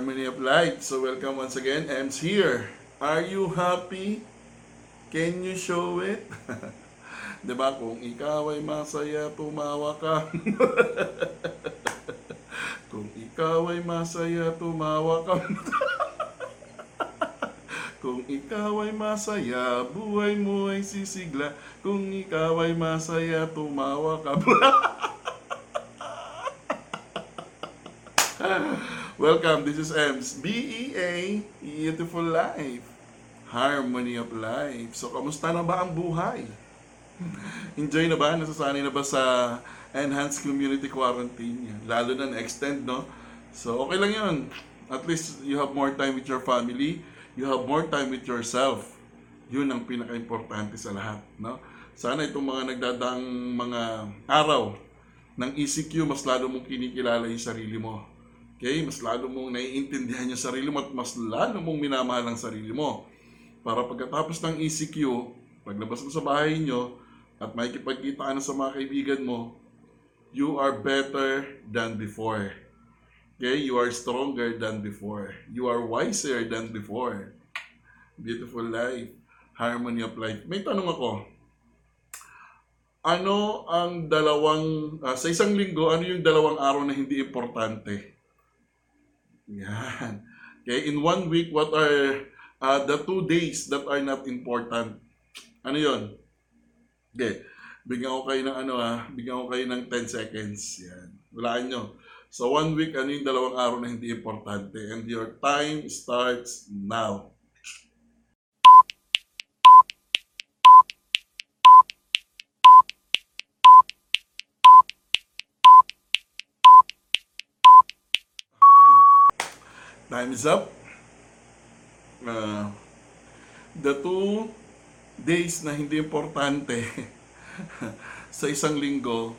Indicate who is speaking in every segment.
Speaker 1: Harmony of Life. So welcome once again. Ems here. Are you happy? Can you show it? 'Di ba kung ikaw ay masaya, tumawa ka. kung ikaw ay masaya, tumawa ka. Kung ikaw ay masaya, buhay mo ay sisigla. Kung ikaw ay masaya, tumawa ka. Welcome, this is Ems. B-E-A, Beautiful Life. Harmony of Life. So, kamusta na ba ang buhay? Enjoy na ba? Nasasanay na ba sa enhanced community quarantine? Lalo na na-extend, no? So, okay lang yun. At least you have more time with your family. You have more time with yourself. Yun ang pinaka-importante sa lahat, no? Sana itong mga nagdadaang mga araw ng ECQ, mas lalo mong kinikilala yung sarili mo. Okay? Mas lalo mong naiintindihan yung sarili mo at mas lalo mong minamahal ang sarili mo. Para pagkatapos ng ECQ, paglabas mo sa bahay nyo, at makikipagkita ka na sa mga kaibigan mo, you are better than before. Okay? You are stronger than before. You are wiser than before. Beautiful life. Harmony of life. May tanong ako. Ano ang dalawang, ah, sa isang linggo, ano yung dalawang araw na hindi importante? Yan. Okay, in one week, what are uh, the two days that are not important? Ano yon? Okay. Bigyan ko kayo ng ano ah, bigyan ko kayo ng 10 seconds. Yan. Walaan nyo. So one week, ano yung dalawang araw na hindi importante? And your time starts now. Time is up. Uh, the two days na hindi importante sa isang linggo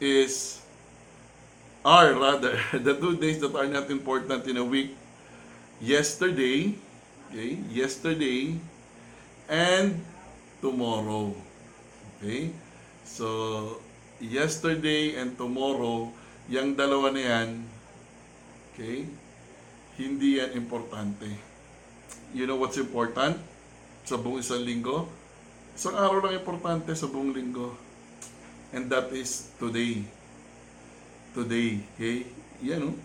Speaker 1: is are rather the two days that are not important in a week yesterday okay yesterday and tomorrow okay so yesterday and tomorrow yung dalawa na yan okay hindi yan importante you know what's important sa buong isang linggo isang araw lang importante sa buong linggo and that is today today. Okay? Yan, oh.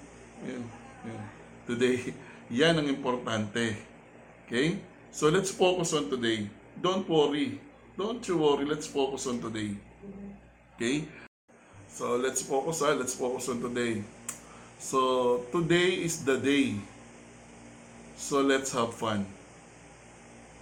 Speaker 1: Yan. Yan. Today. Yan ang importante. Okay? So, let's focus on today. Don't worry. Don't you worry. Let's focus on today. Okay? So, let's focus, ha? Let's focus on today. So, today is the day. So, let's have fun.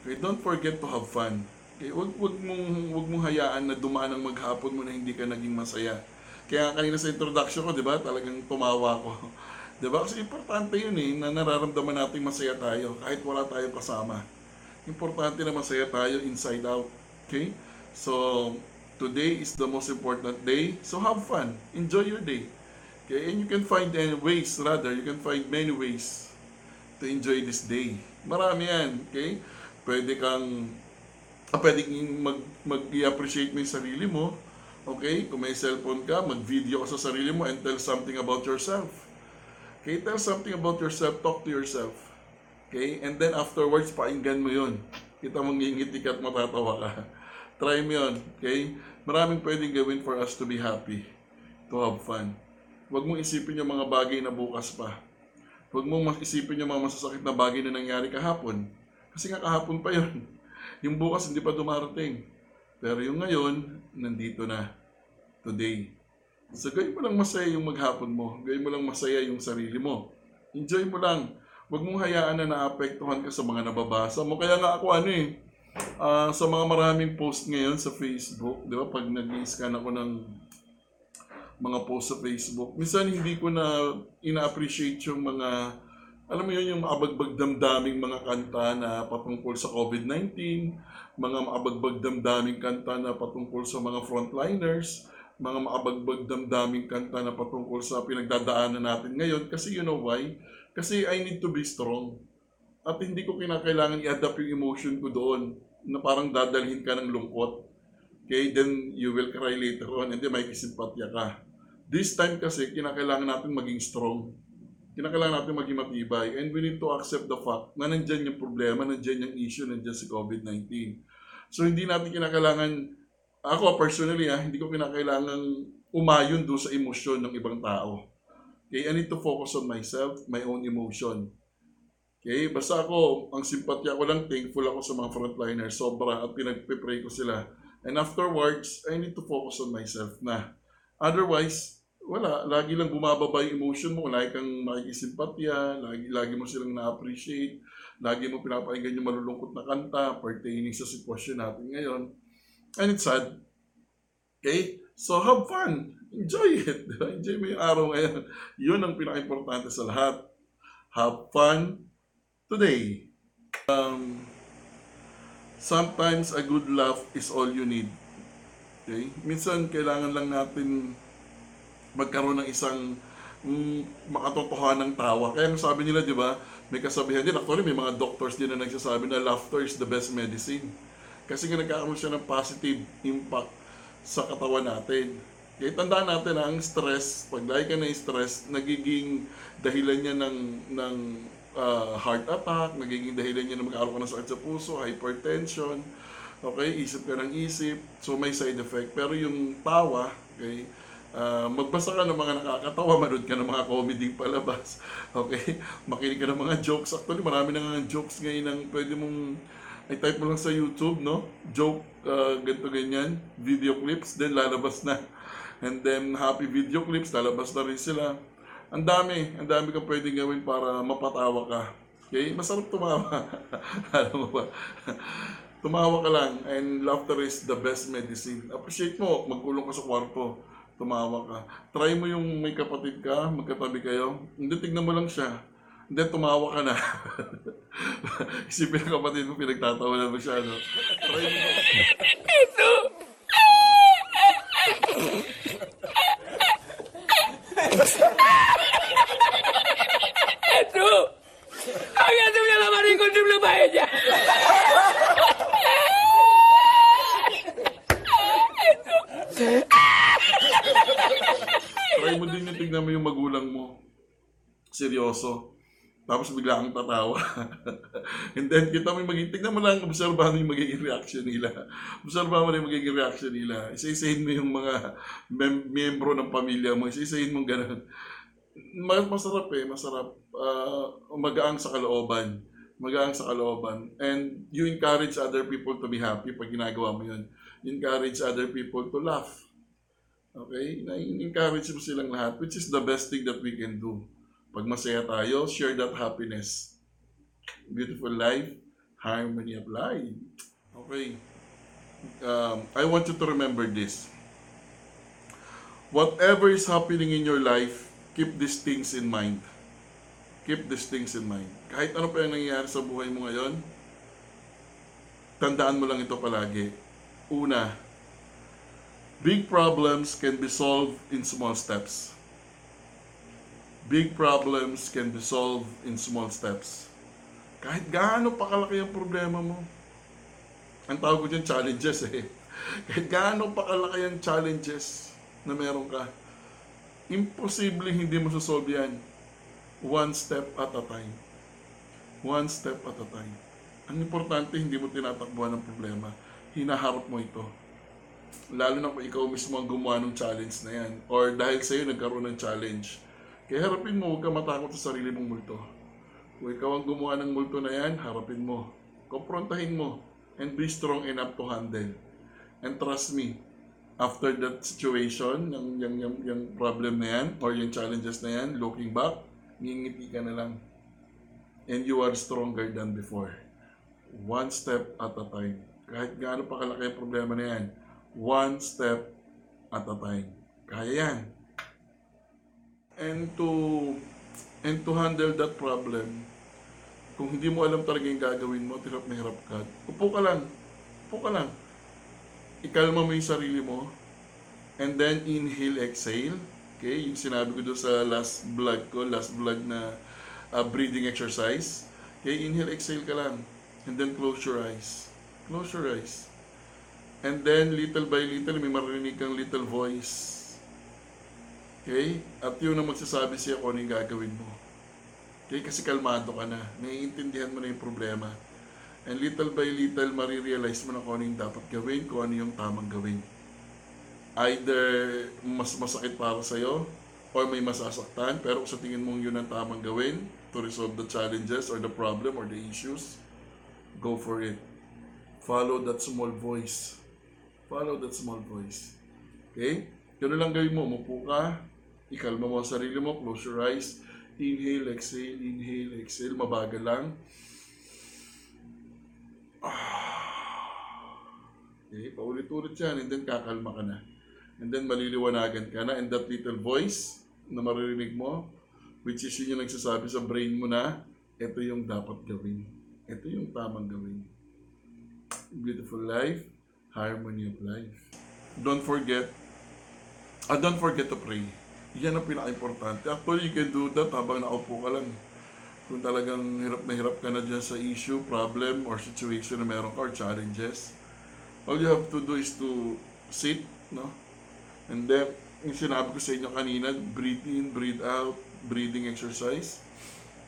Speaker 1: Okay? Don't forget to have fun. Okay? Wag, wag, mong, wag mong hayaan na dumaan ang maghapon mo na hindi ka naging masaya. Kaya kanina sa introduction ko, di ba, talagang tumawa ko. Di ba? Kasi importante yun eh, na nararamdaman natin masaya tayo kahit wala tayong kasama. Importante na masaya tayo inside out. Okay? So, today is the most important day. So, have fun. Enjoy your day. Okay? And you can find any ways, rather, you can find many ways to enjoy this day. Marami yan. Okay? Pwede kang, ah, pwede mag, mag-appreciate mo yung sarili mo Okay? Kung may cellphone ka, mag-video ka sa sarili mo and tell something about yourself. Okay? Tell something about yourself. Talk to yourself. Okay? And then afterwards, painggan mo yun. Kita mong ngingiti ka at matatawa ka. Try mo yun. Okay? Maraming pwedeng gawin for us to be happy. To have fun. Huwag mong isipin yung mga bagay na bukas pa. Huwag mong isipin yung mga masasakit na bagay na nangyari kahapon. Kasi nga kahapon pa yun. Yung bukas hindi pa dumarating. Pero yung ngayon, nandito na. Today. So, gawin mo lang masaya yung maghapon mo. Gawin mo lang masaya yung sarili mo. Enjoy mo lang. Huwag mong hayaan na naapektuhan ka sa mga nababasa mo. Kaya nga ako ano eh, uh, sa mga maraming post ngayon sa Facebook, di ba, pag nag-scan ako ng mga post sa Facebook, minsan hindi ko na ina-appreciate yung mga, alam mo yun, yung maabagbag damdaming mga kanta na patungkol sa COVID-19, mga maabagbag damdaming kanta na patungkol sa mga frontliners, mga maabagbag damdaming kanta na patungkol sa pinagdadaanan natin ngayon. Kasi you know why? Kasi I need to be strong. At hindi ko kinakailangan i-adapt yung emotion ko doon na parang dadalhin ka ng lungkot. Okay, then you will cry later on and then may kisimpatya ka. This time kasi, kinakailangan natin maging strong. kinakailangan natin maging matibay. And we need to accept the fact na nandyan yung problema, nandyan yung issue, nandyan si COVID-19. So hindi natin kinakailangan, ako personally ah, hindi ko kinakailangan umayon doon sa emosyon ng ibang tao. Okay, I need to focus on myself, my own emotion. Okay, basta ako, ang simpatya ko lang, thankful ako sa mga frontliners, sobra, at pinagpipray ko sila. And afterwards, I need to focus on myself na. Otherwise, wala, lagi lang bumababa yung emotion mo, lagi kang makikisimpatya, lagi, lagi mo silang na-appreciate, lagi mo pinapakinggan yung malulungkot na kanta pertaining sa sitwasyon natin ngayon. And it's sad. Okay? So have fun. Enjoy it. di ba? Enjoy mo yung araw ngayon. Yun ang pinaka-importante sa lahat. Have fun today. Um, sometimes a good laugh is all you need. Okay? Minsan kailangan lang natin magkaroon ng isang mm, makatotohanan ng tawa. Kaya ang sabi nila, di ba, may kasabihan din. Actually, may mga doctors din na nagsasabi na laughter is the best medicine. Kasi nga nagkakaroon siya ng positive impact sa katawan natin. Kaya tandaan natin na ang stress, pag dahil ka na stress, nagiging dahilan niya ng, ng ah, heart attack, nagiging dahilan niya na magkaroon ka ng sakit sa puso, hypertension, okay, isip ka ng isip, so may side effect. Pero yung tawa, okay, ah, magbasa ka ng mga nakakatawa, manood ka ng mga comedy palabas, okay, makinig ka ng mga jokes. Actually, marami na nga jokes ngayon ang pwede mong i-type mo lang sa YouTube, no? Joke, uh, ganito ganyan, video clips, then lalabas na. And then, happy video clips, lalabas na rin sila. Ang dami, ang dami kang pwedeng gawin para mapatawa ka. Okay? Masarap tumawa. Alam mo ba? tumawa ka lang and laughter is the best medicine. Appreciate mo, magkulong ka sa kwarto, tumawa ka. Try mo yung may kapatid ka, magkatabi kayo. Hindi, tignan mo lang siya. Hindi, tumawa ka na. Isipin ng kapatid mo, pinagtatawanan mo siya, no? Try mo.
Speaker 2: ¡Hágate una mamá con triple paella!
Speaker 1: Try mo din yung tignan mo yung magulang mo. Seryoso. Tapos bigla kang tatawa. And then, kita mo yung magiging, tignan mo lang, obserbahan mo yung magiging reaction nila. Obserbahan mo yung magiging reaction nila. Isa-isahin mo yung mga mem- miyembro ng pamilya mo. Isa-isahin mo ganun. Mas masarap eh, masarap. Ah, magaang sa kalooban. Magaang sa kalooban. And you encourage other people to be happy pag ginagawa mo yun. Encourage other people to laugh. Okay? Na-encourage mo silang lahat, which is the best thing that we can do. Pag masaya tayo, share that happiness. Beautiful life, harmony of life. Okay. Um, I want you to remember this. Whatever is happening in your life, keep these things in mind. Keep these things in mind. Kahit ano pa yung nangyayari sa buhay mo ngayon, tandaan mo lang ito palagi. Una, Big problems can be solved in small steps. Big problems can be solved in small steps. Kahit gaano pa kalaki ang problema mo. Ang tawag ko dyan, challenges eh. Kahit gaano pa kalaki ang challenges na meron ka, imposible hindi mo susolve yan. One step at a time. One step at a time. Ang importante, hindi mo tinatakbuhan ng problema. Hinaharap mo ito lalo na kung ikaw mismo ang gumawa ng challenge na yan or dahil sa'yo nagkaroon ng challenge. Kaya harapin mo, huwag ka matakot sa sarili mong multo. Kung ikaw ang gumawa ng multo na yan, harapin mo. Komprontahin mo and be strong enough to handle. And trust me, after that situation, yung, yung, yung, yung problem na yan or yung challenges na yan, looking back, ngingiti ka na lang. And you are stronger than before. One step at a time. Kahit gaano pa kalaki ang problema na yan, one step at a time. Kaya yan. And to and to handle that problem, kung hindi mo alam talaga yung gagawin mo, hirap na hirap ka. Upo ka lang. Upo ka lang. Ikalma mo yung sarili mo. And then inhale, exhale. Okay, yung sinabi ko doon sa last vlog ko, last vlog na uh, breathing exercise. Okay, inhale, exhale ka lang. And then close your eyes. Close your eyes. And then, little by little, may marinig kang little voice. Okay? At yun ang magsasabi siya kung ano yung gagawin mo. Okay, kasi kalmado ka na. Naiintindihan mo na yung problema. And little by little, marirealize mo na kung ano yung dapat gawin, kung ano yung tamang gawin. Either mas masakit para sa'yo, or may masasaktan, pero kung sa tingin mong yun ang tamang gawin to resolve the challenges or the problem or the issues, go for it. Follow that small voice. Follow that small voice. Okay? Yun lang gawin mo. Umupo ka, ikalma mo ang sarili mo, close your eyes, inhale, exhale, inhale, exhale, mabagal lang. Okay, paulit-ulit yan, and then kakalma ka na. And then maliliwanagan ka na, and that little voice na maririnig mo, which is yun yung nagsasabi sa brain mo na, ito yung dapat gawin. Ito yung tamang gawin. Beautiful life, harmony of life. Don't forget, ah, don't forget to pray. Yan ang pinaka-importante. Actually, you can do that habang nakaupo ka lang. Kung talagang hirap na hirap ka na dyan sa issue, problem, or situation na meron ka, or challenges, all you have to do is to sit, no? And then, yung sinabi ko sa inyo kanina, breathe in, breathe out, breathing exercise.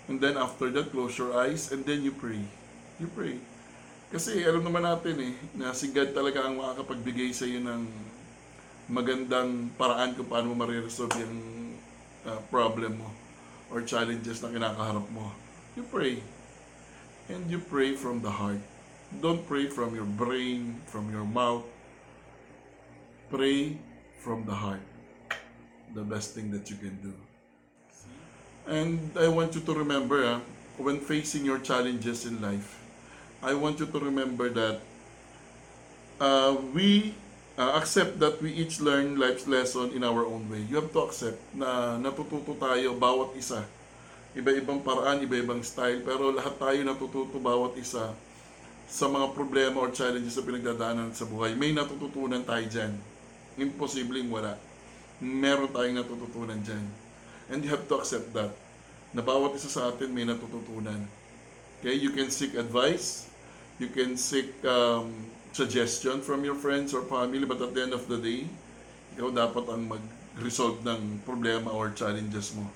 Speaker 1: And then after that, close your eyes, and then you pray. You pray. Kasi alam naman natin eh, na si God talaga ang makakapagbigay sa iyo ng magandang paraan kung paano mo mariresolve yung uh, problem mo or challenges na kinakaharap mo. You pray. And you pray from the heart. Don't pray from your brain, from your mouth. Pray from the heart. The best thing that you can do. And I want you to remember, ah, when facing your challenges in life, I want you to remember that uh, we uh, accept that we each learn life's lesson in our own way. You have to accept na natututo tayo bawat isa. Iba-ibang paraan, iba-ibang style, pero lahat tayo natututo bawat isa sa mga problema or challenges na pinagdadaanan sa buhay. May natututunan tayo dyan. Imposibleng wala. Meron tayong natututunan dyan. And you have to accept that. Na bawat isa sa atin may natututunan. Okay, you can seek advice, you can seek um, suggestion from your friends or family, but at the end of the day, ikaw dapat ang mag-resolve ng problema or challenges mo.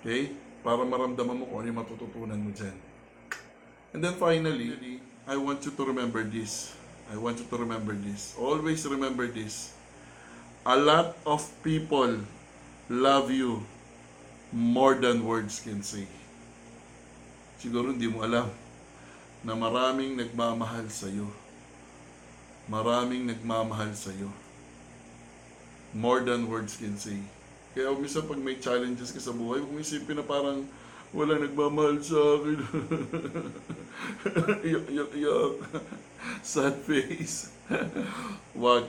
Speaker 1: Okay? Para maramdaman mo kung ano yung matututunan mo dyan. And then finally, I want you to remember this. I want you to remember this. Always remember this. A lot of people love you more than words can say siguro hindi mo alam na maraming nagmamahal sa iyo. Maraming nagmamahal sa iyo. More than words can say. Kaya minsan pag may challenges ka sa buhay, mo isipin na parang wala nagmamahal sa akin. iyak, iyak, iyak. Sad face. Wag.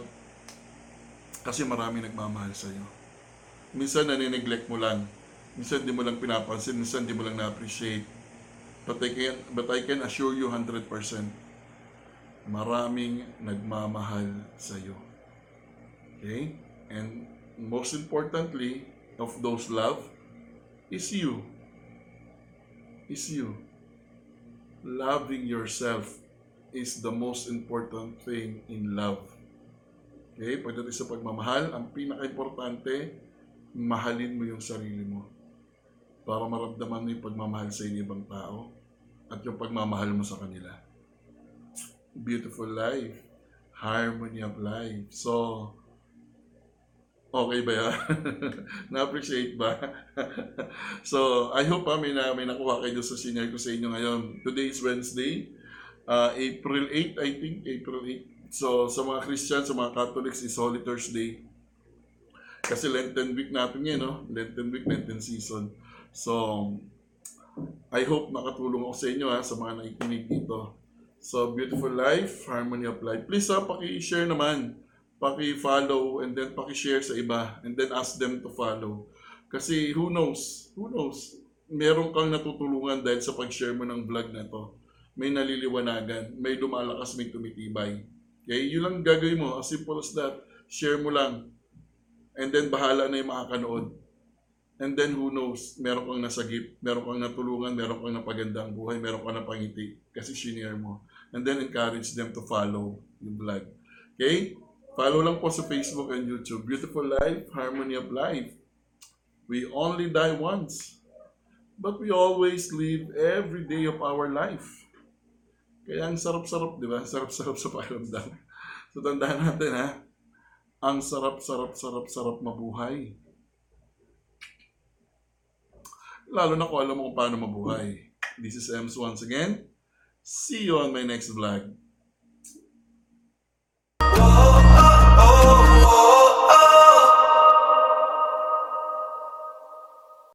Speaker 1: Kasi maraming nagmamahal sa iyo. Minsan nanineglect mo lang. Minsan di mo lang pinapansin. Minsan di mo lang na-appreciate. But I can, but I can assure you 100%, maraming nagmamahal sa iyo. Okay? And most importantly, of those love, is you. Is you. Loving yourself is the most important thing in love. Okay? Pagdating sa pagmamahal, ang pinaka-importante, mahalin mo yung sarili mo para maramdaman mo yung pagmamahal sa ibang tao at yung pagmamahal mo sa kanila. Beautiful life. Harmony of life. So, okay ba yan? Na-appreciate ba? so, I hope ha, may, na, may nakuha kayo sa senior ko sa inyo ngayon. Today is Wednesday. Uh, April 8, I think. April 8. So, sa mga Christian, sa mga Catholics, is Holy Thursday. Kasi Lenten week natin ngayon, no? Lenten week, Lenten season. So, I hope nakatulong ako sa inyo ha, sa mga nakikinig dito. So, beautiful life, harmony of life. Please ha, paki-share naman. Paki-follow and then paki-share sa iba. And then ask them to follow. Kasi who knows? Who knows? Meron kang natutulungan dahil sa pag-share mo ng vlog na to. May naliliwanagan. May lumalakas, may tumitibay. Okay? Yun lang gagawin mo. As simple as that. Share mo lang. And then bahala na yung makakanood. And then who knows, meron kang nasagip, meron kang natulungan, meron kang napaganda ang buhay, meron kang napangiti kasi shinare mo. And then encourage them to follow yung vlog. Okay? Follow lang po sa Facebook and YouTube. Beautiful Life, Harmony of Life. We only die once. But we always live every day of our life. Kaya ang sarap-sarap, di ba? Sarap-sarap sa pakiramdam. So tandaan natin ha, ang sarap-sarap-sarap-sarap mabuhay. Lalo na kung alam mo kung paano mabuhay. This is Ems once again. See you on my next vlog.